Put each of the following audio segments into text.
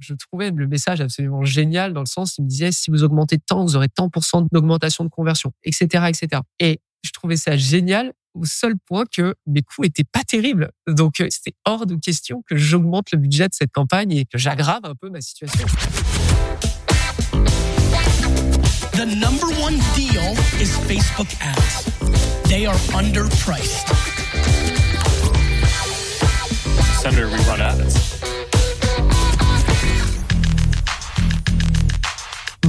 je trouvais le message absolument génial dans le sens, il me disait, si vous augmentez tant, vous aurez tant pour cent d'augmentation de conversion, etc., etc. Et je trouvais ça génial au seul point que mes coûts étaient pas terribles. Donc, euh, c'était hors de question que j'augmente le budget de cette campagne et que j'aggrave un peu ma situation. The number one deal is Facebook ads. They are underpriced. Senator, we run ads.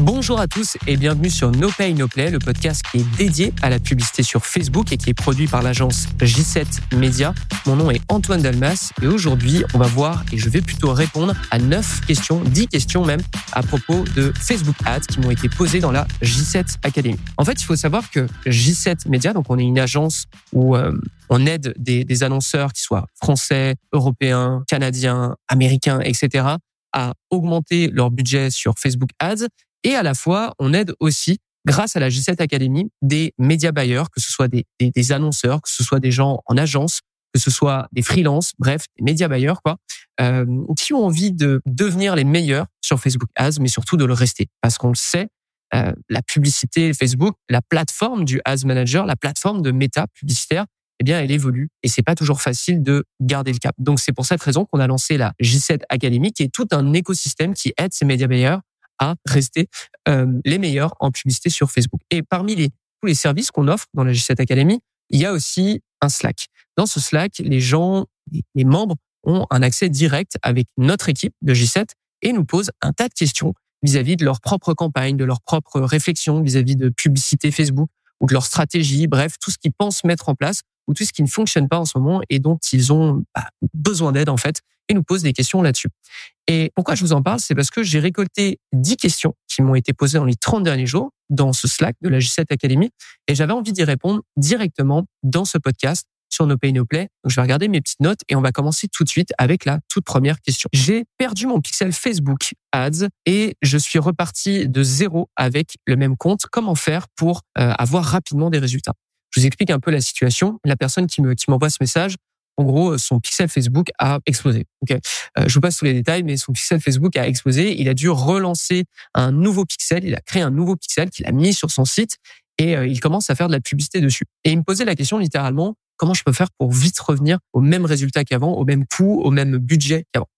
Bonjour à tous et bienvenue sur No Pay No Play, le podcast qui est dédié à la publicité sur Facebook et qui est produit par l'agence J7 Media. Mon nom est Antoine Dalmas et aujourd'hui, on va voir et je vais plutôt répondre à 9 questions, 10 questions même à propos de Facebook Ads qui m'ont été posées dans la J7 Academy. En fait, il faut savoir que J7 Media, donc on est une agence où euh, on aide des, des annonceurs qui soient français, européens, canadiens, américains, etc à augmenter leur budget sur Facebook Ads et à la fois, on aide aussi, grâce à la G7 Academy, des médias buyers, que ce soit des, des, annonceurs, que ce soit des gens en agence, que ce soit des freelances, bref, des médias buyers, quoi, euh, qui ont envie de devenir les meilleurs sur Facebook Ads, mais surtout de le rester. Parce qu'on le sait, euh, la publicité Facebook, la plateforme du Ads Manager, la plateforme de méta publicitaire, eh bien, elle évolue et c'est pas toujours facile de garder le cap. Donc, c'est pour cette raison qu'on a lancé la J7 Academy, qui est tout un écosystème qui aide ces médias buyers à rester euh, les meilleurs en publicité sur Facebook. Et parmi les, tous les services qu'on offre dans la G7 Academy, il y a aussi un Slack. Dans ce Slack, les gens, les membres ont un accès direct avec notre équipe de G7 et nous posent un tas de questions vis-à-vis de leur propre campagne, de leur propre réflexion vis-à-vis de publicité Facebook ou de leur stratégie, bref, tout ce qu'ils pensent mettre en place ou tout ce qui ne fonctionne pas en ce moment et dont ils ont bah, besoin d'aide en fait et nous posent des questions là-dessus. Et pourquoi je vous en parle? C'est parce que j'ai récolté 10 questions qui m'ont été posées dans les 30 derniers jours dans ce Slack de la G7 Academy et j'avais envie d'y répondre directement dans ce podcast sur No Pay No Play. Donc je vais regarder mes petites notes et on va commencer tout de suite avec la toute première question. J'ai perdu mon pixel Facebook Ads et je suis reparti de zéro avec le même compte. Comment faire pour euh, avoir rapidement des résultats? Je vous explique un peu la situation. La personne qui me qui m'envoie ce message en gros, son pixel Facebook a explosé. Ok, euh, je vous passe tous les détails, mais son pixel Facebook a explosé. Il a dû relancer un nouveau pixel. Il a créé un nouveau pixel qu'il a mis sur son site et euh, il commence à faire de la publicité dessus. Et il me posait la question littéralement comment je peux faire pour vite revenir au même résultat qu'avant, au même coût, au même budget qu'avant?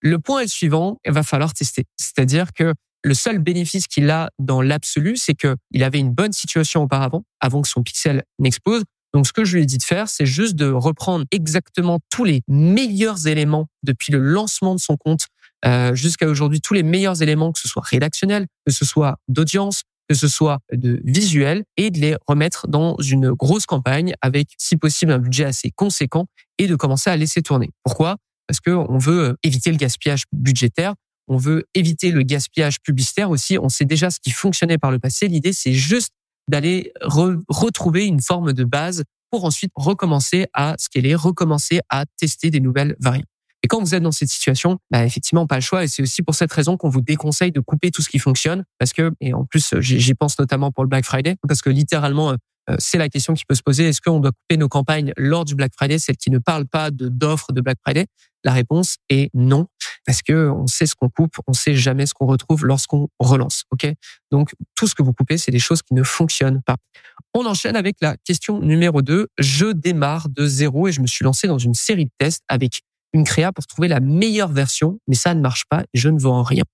Le point est le suivant, il va falloir tester. C'est-à-dire que le seul bénéfice qu'il a dans l'absolu, c'est que il avait une bonne situation auparavant, avant que son pixel n'explose. Donc, ce que je lui ai dit de faire, c'est juste de reprendre exactement tous les meilleurs éléments depuis le lancement de son compte euh, jusqu'à aujourd'hui, tous les meilleurs éléments, que ce soit rédactionnel, que ce soit d'audience, que ce soit de visuel, et de les remettre dans une grosse campagne avec, si possible, un budget assez conséquent et de commencer à laisser tourner. Pourquoi? Parce que on veut éviter le gaspillage budgétaire. On veut éviter le gaspillage publicitaire aussi. On sait déjà ce qui fonctionnait par le passé. L'idée, c'est juste d'aller retrouver une forme de base pour ensuite recommencer à scaler, recommencer à tester des nouvelles variantes. Et quand vous êtes dans cette situation, bah effectivement, pas le choix. Et c'est aussi pour cette raison qu'on vous déconseille de couper tout ce qui fonctionne. Parce que, et en plus, j'y pense notamment pour le Black Friday, parce que littéralement, euh, c'est la question qui peut se poser. Est-ce qu'on doit couper nos campagnes lors du Black Friday, celles qui ne parlent pas de d'offres de Black Friday? La réponse est non, parce que on sait ce qu'on coupe, on sait jamais ce qu'on retrouve lorsqu'on relance. Ok? Donc tout ce que vous coupez, c'est des choses qui ne fonctionnent pas. On enchaîne avec la question numéro 2. Je démarre de zéro et je me suis lancé dans une série de tests avec une créa pour trouver la meilleure version, mais ça ne marche pas et je ne vends rien.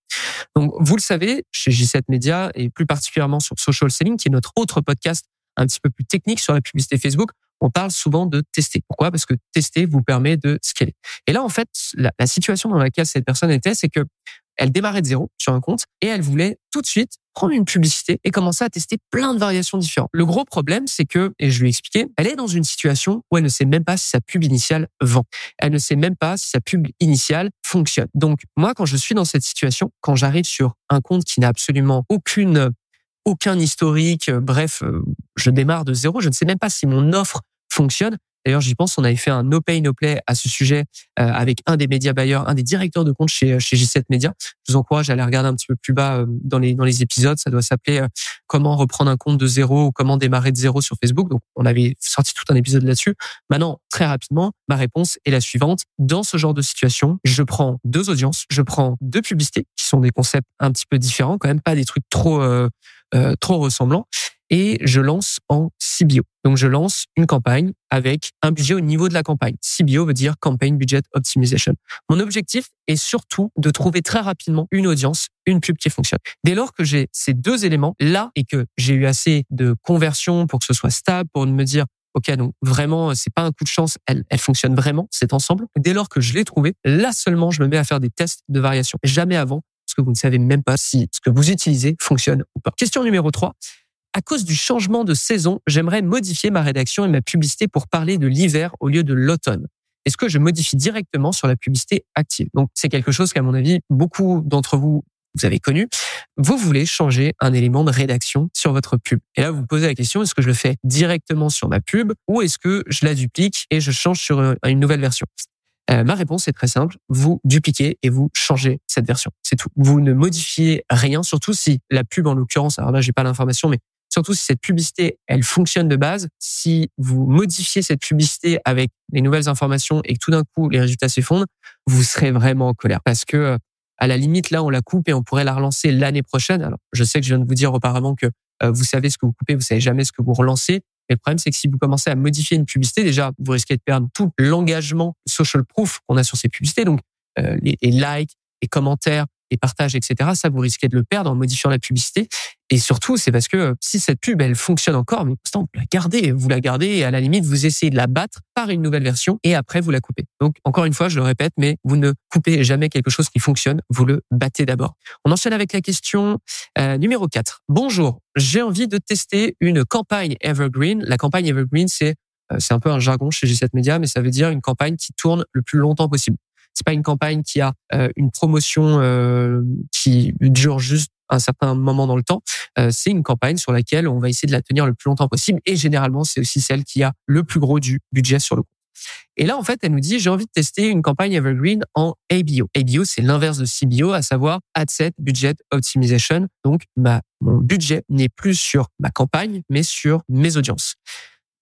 Donc, vous le savez, chez J7 Media et plus particulièrement sur Social Selling, qui est notre autre podcast un petit peu plus technique sur la publicité Facebook, on parle souvent de tester. Pourquoi? Parce que tester vous permet de scaler. Et là, en fait, la, situation dans laquelle cette personne était, c'est que elle démarrait de zéro sur un compte et elle voulait tout de suite prendre une publicité et commencer à tester plein de variations différentes. Le gros problème, c'est que, et je lui ai expliqué, elle est dans une situation où elle ne sait même pas si sa pub initiale vend. Elle ne sait même pas si sa pub initiale fonctionne. Donc, moi, quand je suis dans cette situation, quand j'arrive sur un compte qui n'a absolument aucune aucun historique. Euh, bref, euh, je démarre de zéro. Je ne sais même pas si mon offre fonctionne. D'ailleurs, j'y pense, on avait fait un no pay no play à ce sujet euh, avec un des médias bailleurs, un des directeurs de compte chez chez J7 Media. Je vous encourage à aller regarder un petit peu plus bas euh, dans les dans les épisodes. Ça doit s'appeler euh, comment reprendre un compte de zéro ou comment démarrer de zéro sur Facebook. Donc, on avait sorti tout un épisode là-dessus. Maintenant, très rapidement, ma réponse est la suivante. Dans ce genre de situation, je prends deux audiences, je prends deux publicités qui sont des concepts un petit peu différents, quand même pas des trucs trop euh, trop ressemblants et je lance en CBO. Donc je lance une campagne avec un budget au niveau de la campagne. CBO veut dire Campaign Budget Optimization. Mon objectif est surtout de trouver très rapidement une audience, une pub qui fonctionne. Dès lors que j'ai ces deux éléments là et que j'ai eu assez de conversion pour que ce soit stable, pour me dire Ok, donc vraiment, c'est pas un coup de chance, elle, elle fonctionne vraiment, cet ensemble. Dès lors que je l'ai trouvé, là seulement, je me mets à faire des tests de variation. Jamais avant, parce que vous ne savez même pas si ce que vous utilisez fonctionne ou pas. Question numéro 3 à cause du changement de saison, j'aimerais modifier ma rédaction et ma publicité pour parler de l'hiver au lieu de l'automne. Est-ce que je modifie directement sur la publicité active? Donc, c'est quelque chose qu'à mon avis, beaucoup d'entre vous vous avez connu, vous voulez changer un élément de rédaction sur votre pub. Et là, vous vous posez la question, est-ce que je le fais directement sur ma pub ou est-ce que je la duplique et je change sur une nouvelle version? Euh, Ma réponse est très simple, vous dupliquez et vous changez cette version. C'est tout. Vous ne modifiez rien, surtout si la pub, en l'occurrence, alors là, j'ai pas l'information, mais Surtout si cette publicité, elle fonctionne de base. Si vous modifiez cette publicité avec les nouvelles informations et que tout d'un coup les résultats s'effondrent, vous serez vraiment en colère parce que euh, à la limite là on la coupe et on pourrait la relancer l'année prochaine. Alors je sais que je viens de vous dire auparavant que euh, vous savez ce que vous coupez, vous savez jamais ce que vous relancez. Mais le problème, c'est que si vous commencez à modifier une publicité, déjà, vous risquez de perdre tout l'engagement social proof qu'on a sur ces publicités. Donc, euh, les, les likes, les commentaires, les partages, etc. Ça, vous risquez de le perdre en modifiant la publicité. Et surtout, c'est parce que euh, si cette pub, elle fonctionne encore, mais pourtant, vous la gardez, vous la gardez et à la limite, vous essayez de la battre par une nouvelle version et après, vous la coupez. Donc, encore une fois, je le répète, mais vous ne coupez jamais quelque chose qui fonctionne, vous le battez d'abord. On enchaîne avec la question euh, numéro 4. Bonjour, j'ai envie de tester une campagne Evergreen. La campagne Evergreen, c'est euh, c'est un peu un jargon chez G7 Media, mais ça veut dire une campagne qui tourne le plus longtemps possible. C'est pas une campagne qui a euh, une promotion euh, qui dure juste un certain moment dans le temps. Euh, c'est une campagne sur laquelle on va essayer de la tenir le plus longtemps possible. Et généralement, c'est aussi celle qui a le plus gros du budget sur le compte. Et là, en fait, elle nous dit, j'ai envie de tester une campagne Evergreen en ABO. ABO, c'est l'inverse de CBO, à savoir Ad Budget Optimization. Donc, ma, mon budget n'est plus sur ma campagne, mais sur mes audiences.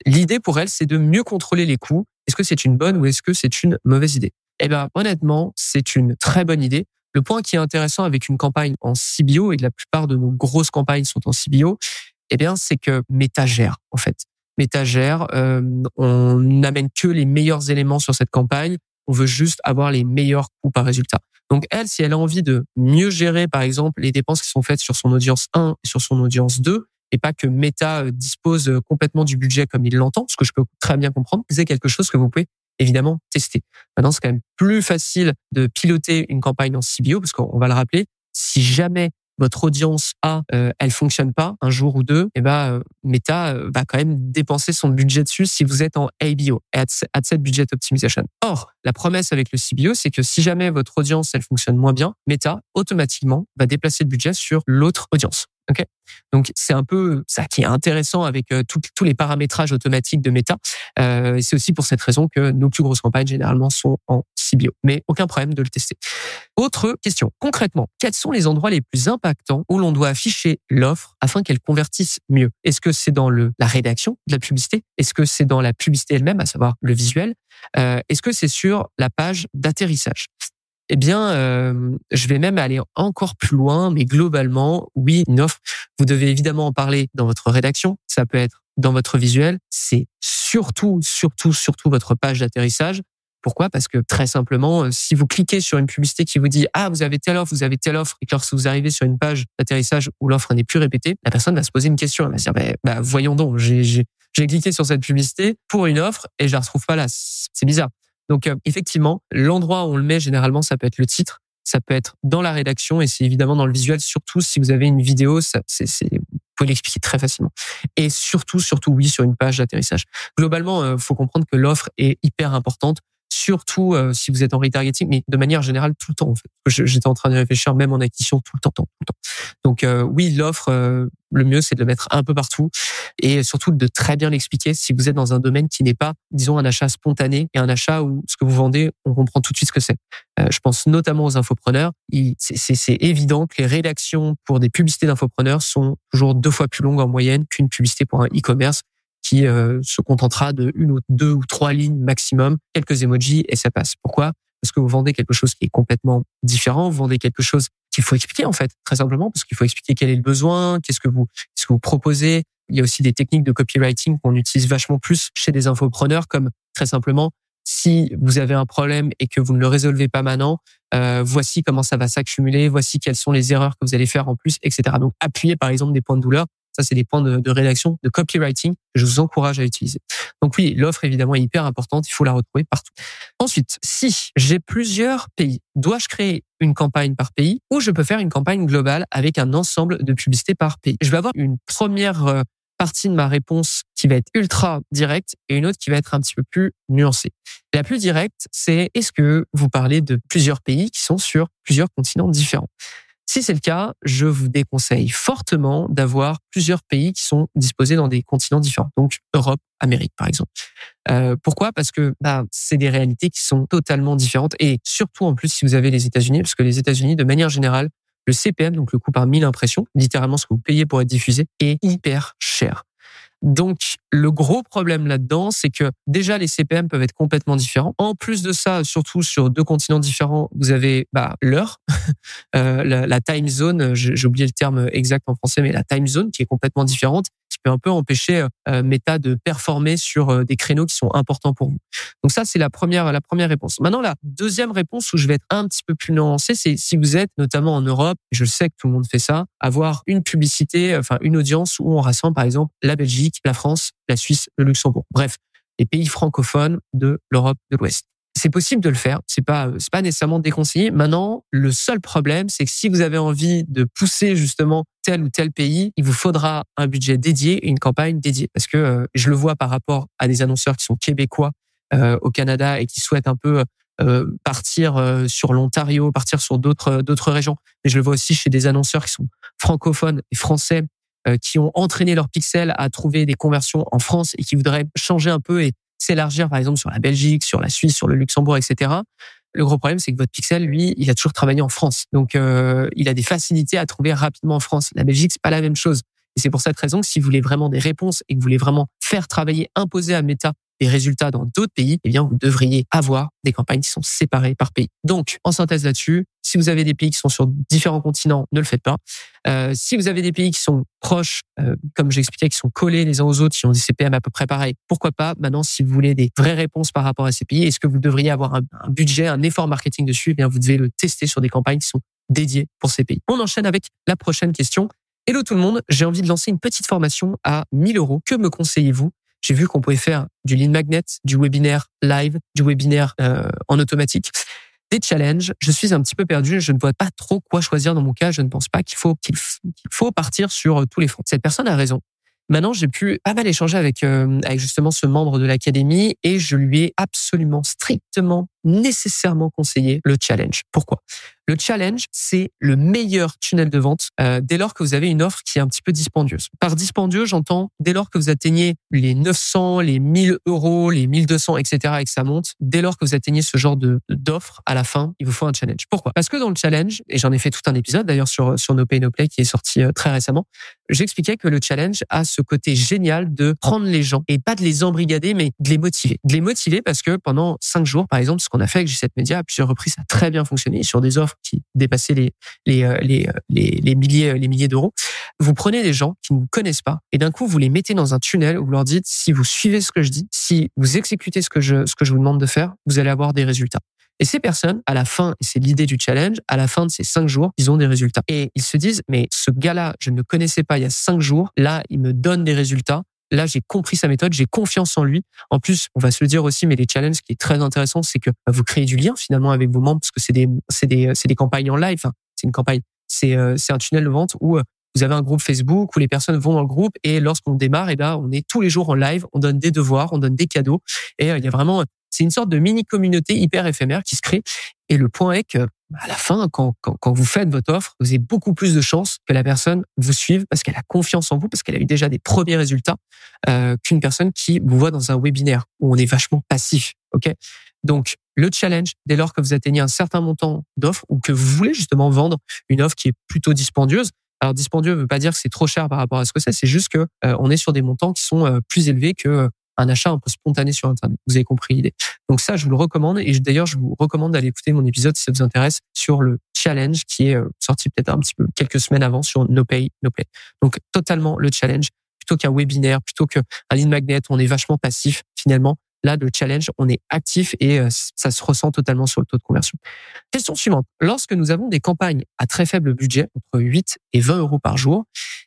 L'idée pour elle, c'est de mieux contrôler les coûts. Est-ce que c'est une bonne ou est-ce que c'est une mauvaise idée? Eh ben, honnêtement, c'est une très bonne idée. Le point qui est intéressant avec une campagne en CBO, et la plupart de nos grosses campagnes sont en CBO, eh bien, c'est que Meta gère, en fait. Meta gère, euh, on n'amène que les meilleurs éléments sur cette campagne. On veut juste avoir les meilleurs coûts par résultat. Donc, elle, si elle a envie de mieux gérer, par exemple, les dépenses qui sont faites sur son audience 1 et sur son audience 2, et pas que Meta euh, dispose euh, complètement du budget comme il l'entend, ce que je peux très bien comprendre, c'est quelque chose que vous pouvez évidemment tester. Maintenant, c'est quand même plus facile de piloter une campagne en CBO parce qu'on va le rappeler, si jamais votre audience A, euh, elle fonctionne pas un jour ou deux, et eh ben euh, Meta euh, va quand même dépenser son budget dessus si vous êtes en ABO, Ad Set Budget Optimization. Or, la promesse avec le CBO, c'est que si jamais votre audience elle fonctionne moins bien, Meta automatiquement va déplacer le budget sur l'autre audience. Ok, donc c'est un peu ça qui est intéressant avec euh, tous les paramétrages automatiques de Meta. Euh, c'est aussi pour cette raison que nos plus grosses campagnes généralement sont en CBO. Mais aucun problème de le tester. Autre question. Concrètement, quels sont les endroits les plus impactants où l'on doit afficher l'offre afin qu'elle convertisse mieux? Est-ce que c'est dans le, la rédaction de la publicité? Est-ce que c'est dans la publicité elle-même, à savoir le visuel? Euh, Est-ce que c'est sur la page d'atterrissage? Eh bien, euh, je vais même aller encore plus loin, mais globalement, oui, une offre, vous devez évidemment en parler dans votre rédaction, ça peut être dans votre visuel, c'est surtout, surtout, surtout votre page d'atterrissage. Pourquoi? Parce que très simplement, euh, si vous cliquez sur une publicité qui vous dit ah vous avez telle offre, vous avez telle offre, et que lorsque vous arrivez sur une page d'atterrissage où l'offre n'est plus répétée, la personne va se poser une question. Elle va se dire bah, bah voyons donc, j'ai cliqué sur cette publicité pour une offre et je la retrouve pas là. C'est bizarre. Donc euh, effectivement, l'endroit où on le met généralement, ça peut être le titre, ça peut être dans la rédaction et c'est évidemment dans le visuel. Surtout si vous avez une vidéo, c'est, vous pouvez l'expliquer très facilement. Et surtout, surtout oui, sur une page d'atterrissage. Globalement, il euh, faut comprendre que l'offre est hyper importante surtout euh, si vous êtes en retargeting, mais de manière générale tout le temps. En fait. J'étais en train de réfléchir même en acquisition tout le temps, tout le temps. Donc euh, oui, l'offre, euh, le mieux c'est de le mettre un peu partout et surtout de très bien l'expliquer si vous êtes dans un domaine qui n'est pas, disons, un achat spontané et un achat où ce que vous vendez, on comprend tout de suite ce que c'est. je pense notamment aux infopreneurs. C'est évident que les rédactions pour des publicités d'infopreneurs sont toujours deux fois plus longues en moyenne qu'une publicité pour un e-commerce qui euh, se contentera de une ou deux ou trois lignes maximum, quelques emojis et ça passe. Pourquoi? Parce que vous vendez quelque chose qui est complètement différent, vous vendez quelque chose qu'il faut expliquer en fait, très simplement, parce qu'il faut expliquer quel est le besoin, qu'est-ce que vous, qu'est-ce que vous proposez. Il y a aussi des techniques de copywriting qu'on utilise vachement plus chez des infopreneurs, comme très simplement, si vous avez un problème et que vous ne le résolvez pas maintenant, euh, voici comment ça va s'accumuler, voici quelles sont les erreurs que vous allez faire en plus, etc. Donc, appuyez par exemple des points de douleur ça, c'est des points de, rédaction, de copywriting que je vous encourage à utiliser. Donc oui, l'offre évidemment est hyper importante, il faut la retrouver partout. Ensuite, si j'ai plusieurs pays, dois-je créer une campagne par pays ou je peux faire une campagne globale avec un ensemble de publicités par pays? Je vais avoir une première euh, partie de ma réponse qui va être ultra directe et une autre qui va être un petit peu plus nuancée. La plus directe, c'est est-ce que vous parlez de plusieurs pays qui sont sur plusieurs continents différents? Si c'est le cas, je vous déconseille fortement d'avoir plusieurs pays qui sont disposés dans des continents différents. Donc Europe, Amérique par exemple. Euh, pourquoi? Parce que bah, c'est des réalités qui sont totalement différentes et surtout en plus si vous avez les États-Unis, parce que les États-Unis de manière générale, le CPM, donc le coût par mille impressions, littéralement ce que vous payez pour être diffusé, est hyper cher. Donc, le gros problème là-dedans, c'est que déjà les CPM peuvent être complètement différents. En plus de ça, surtout sur deux continents différents, vous avez bah, l'heure, euh, la, la, time zone. J'ai oublié le terme exact en français, mais la time zone qui est complètement différente qui peut un peu empêcher euh, Meta de performer sur euh, des créneaux qui sont importants pour vous. Donc ça, c'est la première, la première réponse. Maintenant, la deuxième réponse où je vais être un petit peu plus nuancé, c'est si vous êtes notamment en Europe, je sais que tout le monde fait ça, avoir une publicité, enfin une audience où on rassemble par exemple la Belgique, la France, la Suisse, le Luxembourg. Bref, les pays francophones de l'Europe de l'Ouest. C'est possible de le faire. C'est pas, c'est pas nécessairement déconseillé. Maintenant, le seul problème, c'est que si vous avez envie de pousser justement tel ou tel pays, il vous faudra un budget dédié une campagne dédiée. Parce que euh, je le vois par rapport à des annonceurs qui sont québécois euh, au Canada et qui souhaitent un peu euh, partir sur l'Ontario, partir sur d'autres d'autres régions. Mais je le vois aussi chez des annonceurs qui sont francophones et français qui ont entraîné leurs pixels à trouver des conversions en France et qui voudraient changer un peu et s'élargir par exemple sur la Belgique, sur la Suisse, sur le Luxembourg, etc. Le gros problème, c'est que votre pixel, lui, il a toujours travaillé en France. Donc, euh, il a des facilités à trouver rapidement en France. La Belgique, c'est pas la même chose. Et c'est pour cette raison que si vous voulez vraiment des réponses et que vous voulez vraiment faire travailler, imposer à Meta des résultats dans d'autres pays, eh bien, vous devriez avoir des campagnes qui sont séparées par pays. Donc, en synthèse là-dessus, si vous avez des pays qui sont sur différents continents, ne le faites pas. Euh, si vous avez des pays qui sont proches, euh, comme j'expliquais, qui sont collés les uns aux autres, qui ont des CPM à peu près pareils, pourquoi pas Maintenant, si vous voulez des vraies réponses par rapport à ces pays, est-ce que vous devriez avoir un, un budget, un effort marketing dessus? Eh bien, vous devez le tester sur des campagnes qui sont dédiées pour ces pays. On enchaîne avec la prochaine question. Hello tout le monde, j'ai envie de lancer une petite formation à 1000 euros. Que me conseillez-vous? J'ai vu qu'on pouvait faire du lead magnet, du webinaire live, du webinaire euh, en automatique, des challenges. Je suis un petit peu perdu, je ne vois pas trop quoi choisir dans mon cas. Je ne pense pas qu'il faut qu'il faut partir sur euh, tous les fronts. Cette personne a raison. Maintenant, j'ai pu pas mal échanger avec euh, avec justement ce membre de l'académie et je lui ai absolument strictement nécessairement conseillé le challenge. Pourquoi? Le challenge, c'est le meilleur tunnel de vente euh, dès lors que vous avez une offre qui est un petit peu dispendieuse. Par dispendieux, j'entends dès lors que vous atteignez les 900, les 1000 euros, les 1200, etc. et que ça monte. Dès lors que vous atteignez ce genre de d'offre, à la fin, il vous faut un challenge. Pourquoi? Parce que dans le challenge, et j'en ai fait tout un épisode d'ailleurs sur sur No Pay No Play qui est sorti euh, très récemment, j'expliquais que le challenge a ce côté génial de prendre les gens et pas de les embrigader, mais de les motiver. De les motiver parce que pendant cinq jours, par exemple, qu'on a fait avec G7 Media à plusieurs reprises, ça a très bien fonctionné sur des offres qui dépassaient les les euh, euh, les, les milliers les milliers d'euros. Vous prenez des gens qui ne connaissent pas et d'un coup vous les mettez dans un tunnel où vous leur dites si vous suivez ce que je dis, si vous exécutez ce que je ce que je vous demande de faire, vous allez avoir des résultats. Et ces personnes, à la fin, et c'est l'idée du challenge, à la fin de ces cinq jours, ils ont des résultats. Et ils se disent, mais ce gars-là, je ne le connaissais pas il y a cinq jours. Là, il me donne des résultats. Là, j'ai compris sa méthode, j'ai confiance en lui. En plus, on va se le dire aussi, mais les challenges, ce qui est très intéressant, c'est que bah, vous créez du lien finalement avec vos membres, parce que c'est des, c'est des, c'est des campagnes en live. c'est une campagne, c'est, euh, c'est un tunnel de vente où euh, vous avez un groupe Facebook où les personnes vont dans le groupe et lorsqu'on démarre, et ben, on est tous les jours en live, on donne des devoirs, on donne des cadeaux et euh, il y a vraiment c'est une sorte de mini communauté hyper éphémère qui se crée. Et le point est que à la fin, quand, quand, quand vous faites votre offre, vous avez beaucoup plus de chances que la personne vous suive parce qu'elle a confiance en vous, parce qu'elle a eu déjà des premiers résultats euh, qu'une personne qui vous voit dans un webinaire où on est vachement passif. Ok, donc le challenge dès lors que vous atteignez un certain montant d'offres ou que vous voulez justement vendre une offre qui est plutôt dispendieuse. Alors dispendieux ne veut pas dire que c'est trop cher par rapport à ce que c'est, c'est juste que euh, on est sur des montants qui sont euh, plus élevés que euh, un achat un peu spontané sur Internet. Vous avez compris l'idée. Donc ça, je vous le recommande. Et d'ailleurs, je vous recommande d'aller écouter mon épisode si ça vous intéresse sur le challenge qui est sorti peut-être un petit peu quelques semaines avant sur No Pay, No Play. Donc totalement le challenge plutôt qu'un webinaire, plutôt qu'un lead magnet on est vachement passif finalement. Là, le challenge, on est actif et euh, ça se ressent totalement sur le taux de conversion. Question suivante. Lorsque nous avons des campagnes à très faible budget, entre 8 et 20 euros par jour,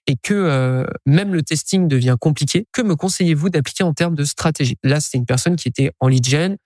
et que euh, même le testing devient compliqué, que me conseillez-vous d'appliquer en termes de stratégie? Là, c'était une personne qui était en lead gen,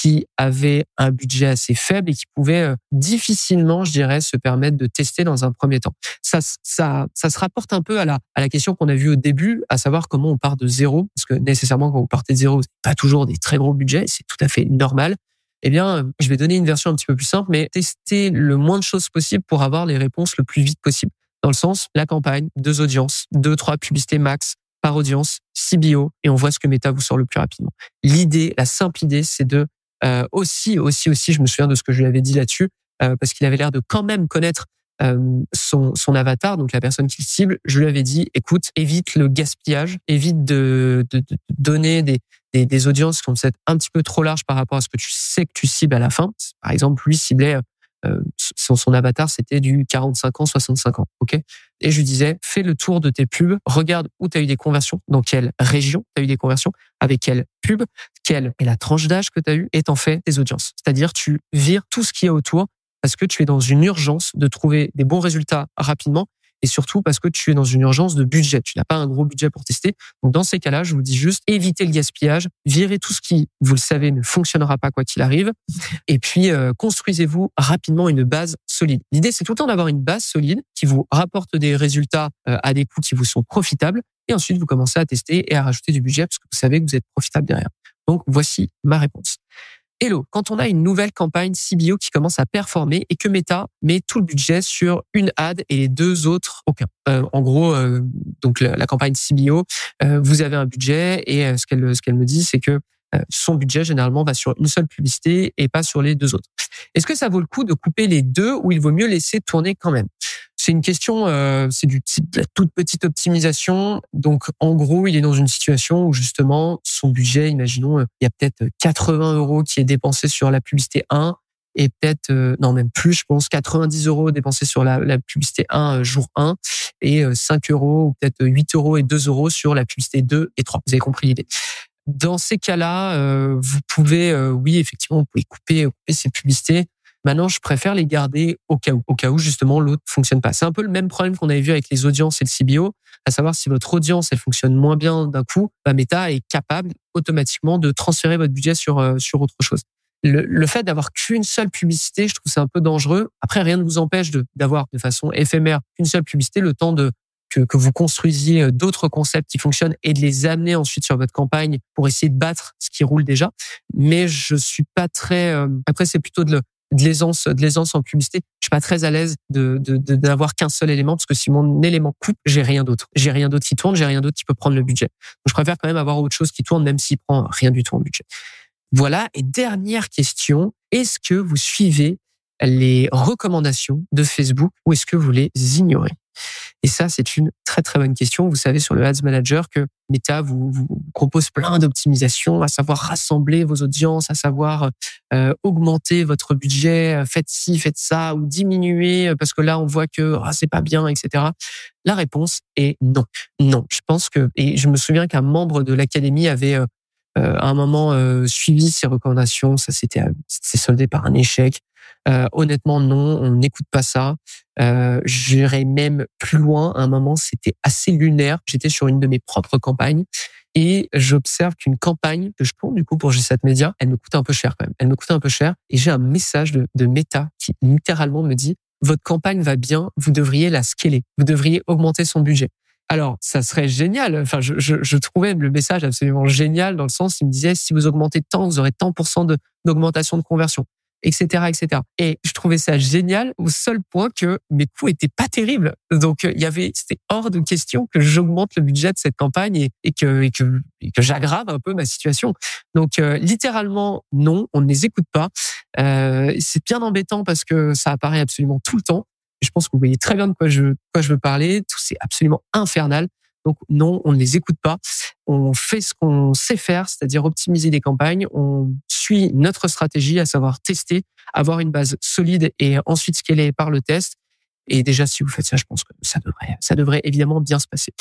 qui avait un budget assez faible et qui pouvait euh, difficilement, je dirais, se permettre de tester dans un premier temps. Ça, ça, ça se rapporte un peu à la, à la question qu'on a vue au début, à savoir comment on part de zéro, parce que nécessairement quand vous partez de zéro, vous pas toujours des très gros budgets, c'est tout à fait normal. Eh bien, euh, je vais donner une version un petit peu plus simple, mais tester le moins de choses possible pour avoir les réponses le plus vite possible. Dans le sens, la campagne, deux audiences, deux, trois publicités max par audience, CBO, et on voit ce que Meta vous sort le plus rapidement. L'idée, la simple idée, c'est de aussi, aussi, aussi, je me souviens de ce que je lui avais dit là-dessus, euh, parce qu'il avait l'air de quand même connaître euh, son, son avatar, donc la personne qu'il cible. Je lui avais dit, écoute, évite le gaspillage, évite de, de, de donner des, des, des, audiences qui vont être un petit peu trop larges par rapport à ce que tu sais que tu cibles à la fin. Par exemple, lui ciblait euh, son, son, avatar, c'était du 45 ans, 65 ans. ok? Et je disais, fais le tour de tes pubs, regarde où tu as eu des conversions, dans quelle région tu as eu des conversions, avec quelle pub, quelle est la tranche d'âge que tu as eu, et t'en fais des audiences. C'est-à-dire, tu vires tout ce qu'il y a autour parce que tu es dans une urgence de trouver des bons résultats rapidement et surtout parce que tu es dans une urgence de budget. Tu n'as pas un gros budget pour tester. Donc dans ces cas-là, je vous dis juste évitez le gaspillage, virez tout ce qui, vous le savez, ne fonctionnera pas quoi qu'il arrive, et puis euh, construisez-vous rapidement une base solide. L'idée, c'est tout le temps d'avoir une base solide qui vous rapporte des résultats euh, à des coûts qui vous sont profitables, et ensuite vous commencez à tester et à rajouter du budget parce que vous savez que vous êtes profitable derrière. Donc voici ma réponse. Hello, quand on a une nouvelle campagne CBO qui commence à performer et que Meta met tout le budget sur une ad et les deux autres aucun. Euh, en gros, euh, donc la, campagne CBO, euh, vous avez un budget et euh, ce qu'elle ce qu'elle me dit, c'est que son budget généralement va sur une seule publicité et pas sur les deux autres. Est-ce que ça vaut le coup de couper les deux ou il vaut mieux laisser tourner quand même? C'est une question, euh, c'est du de la toute petite optimisation. Donc, en gros, il est dans une situation où justement son budget, imaginons, euh, il y a peut-être 80 euros qui est dépensé sur la publicité 1 et peut-être, euh, non même plus, je pense, 90 euros dépensés sur la publicité 1 jour 1 et 5 euros ou peut-être 8 euros et 2 euros sur la publicité 2 et 3. Vous avez compris l'idée. Dans ces cas-là, vous pouvez, oui, effectivement, vous pouvez couper, couper ces publicités Maintenant, je préfère les garder au cas où, au cas où justement l'autre fonctionne pas. C'est un peu le même problème qu'on avait vu avec les audiences et le CBO, à savoir si votre audience elle fonctionne moins bien d'un coup, bah, Meta est capable automatiquement de transférer votre budget sur euh, sur autre chose. Le, le fait d'avoir qu'une seule publicité, je trouve c'est un peu dangereux. Après, rien ne vous empêche d'avoir de, façon éphémère une seule publicité, le temps de que, que vous construisiez euh, d'autres concepts qui fonctionnent et de les amener ensuite sur votre campagne pour essayer de battre ce qui roule déjà. Mais je suis pas très. Euh, après, c'est plutôt de de l'aisance, de l'aisance en publicité. Je suis pas très à l'aise de, de, d'avoir qu'un seul élément parce que si mon élément coupe, j'ai rien d'autre. J'ai rien d'autre qui tourne, j'ai rien d'autre qui peut prendre le budget. Donc je préfère quand même avoir autre chose qui tourne même s'il prend rien du tout en budget. Voilà. Et dernière question. Est-ce que vous suivez les recommandations de Facebook ou est-ce que vous les ignorez? Et ça, c'est une très très bonne question. Vous savez sur le Ads Manager que Meta vous, propose plein d'optimisations, à savoir rassembler vos audiences, à savoir euh, augmenter votre budget, euh, faites ci, faites ça, ou diminuer euh, parce que là on voit que ah, c'est pas bien, etc. La réponse est non, non. Je pense que et je me souviens qu'un membre de l'académie avait à un moment suivi ces recommandations. Ça s'était c'est soldé par un échec. Euh, honnêtement, non, on n'écoute pas ça. Euh, J'irai même plus loin. À un moment, c'était assez lunaire. J'étais sur une de mes propres campagnes et j'observe qu'une campagne que je tourne du coup pour G7 Media, elle me coûte un peu cher quand même. Elle me coûte un peu cher et j'ai un message de, de Meta qui littéralement me dit votre campagne va bien, vous devriez la scaler, vous devriez augmenter son budget. Alors, ça serait génial. Enfin, je, je, je, trouvais le message absolument génial dans le sens, il me disait, si vous augmentez tant, vous aurez tant d'augmentation de conversion etc., etc. Et je trouvais ça génial au seul point que mes coûts étaient pas terribles. Donc il y avait, c'était hors de question que j'augmente le budget de cette campagne et, et que et que, que j'aggrave un peu ma situation. Donc euh, littéralement non, on ne les écoute pas. Euh, c'est bien embêtant parce que ça apparaît absolument tout le temps. Je pense que vous voyez très bien de quoi je quoi je veux parler. Tout c'est absolument infernal. Donc non, on ne les écoute pas. On fait ce qu'on sait faire, c'est-à-dire optimiser les campagnes. On suit notre stratégie, à savoir tester, avoir une base solide et ensuite scaler par le test. Et déjà, si vous faites ça, je pense que ça devrait, ça devrait évidemment bien se passer.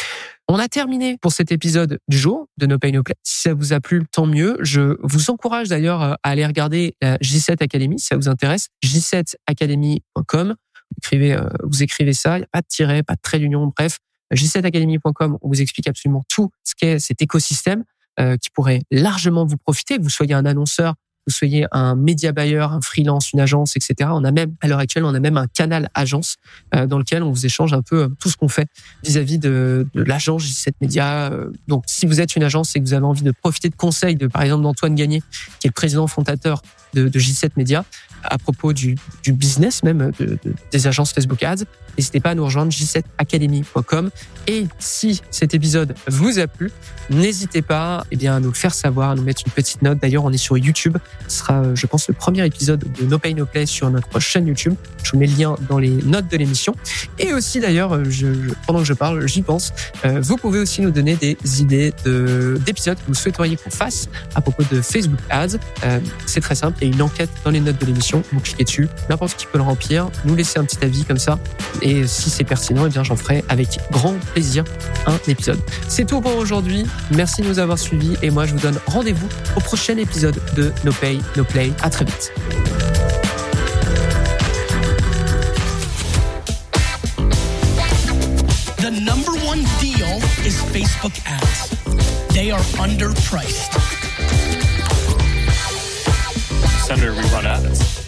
On a terminé pour cet épisode du jour de No Pay No Play. Si ça vous a plu, tant mieux. Je vous encourage d'ailleurs à aller regarder la J7 Academy si ça vous intéresse. j7academy.com. Vous écrivez, euh, vous écrivez ça. Il n'y a pas de tiret, pas de trait d'union. Bref, J7academy.com, on vous explique absolument tout ce qu'est cet écosystème euh, qui pourrait largement vous profiter, vous soyez un annonceur, vous soyez un média buyer, un freelance, une agence, etc. On a même, à l'heure actuelle, on a même un canal agence euh, dans lequel on vous échange un peu euh, tout ce qu'on fait vis-à-vis de, de l'agence J7 Media. Donc, si vous êtes une agence et que vous avez envie de profiter de conseils de, par exemple, d'Antoine Gagné, qui est le président fondateur de, de J7 Media, à propos du, business même de, des agences Facebook Ads, n'hésitez pas à nous rejoindre j7academy.com. Et si cet épisode vous a plu, n'hésitez pas eh bien, à nous le faire savoir, à nous mettre une petite note. D'ailleurs, on est sur YouTube. Ce sera, euh, je pense, le premier épisode de No Pay No Play sur notre chaîne YouTube. Je vous mets le lien dans les notes de l'émission. Et aussi, d'ailleurs, euh, pendant que je parle, j'y pense, euh, vous pouvez aussi nous donner des idées d'épisodes que vous souhaiteriez qu'on fasse à propos de Facebook Ads. C'est très simple, une enquête dans les notes de l'émission. Vous cliquez dessus, n'importe qui peut le remplir, nous laisser un petit avis comme ça. Et si c'est pertinent, eh bien j'en ferai avec grand plaisir un épisode. C'est tout pour aujourd'hui. Merci de nous avoir suivis et moi je vous donne rendez-vous au prochain épisode de No Pay, No Play. À très vite. The number one deal is Facebook ads. They are underpriced. Senator, we run ads.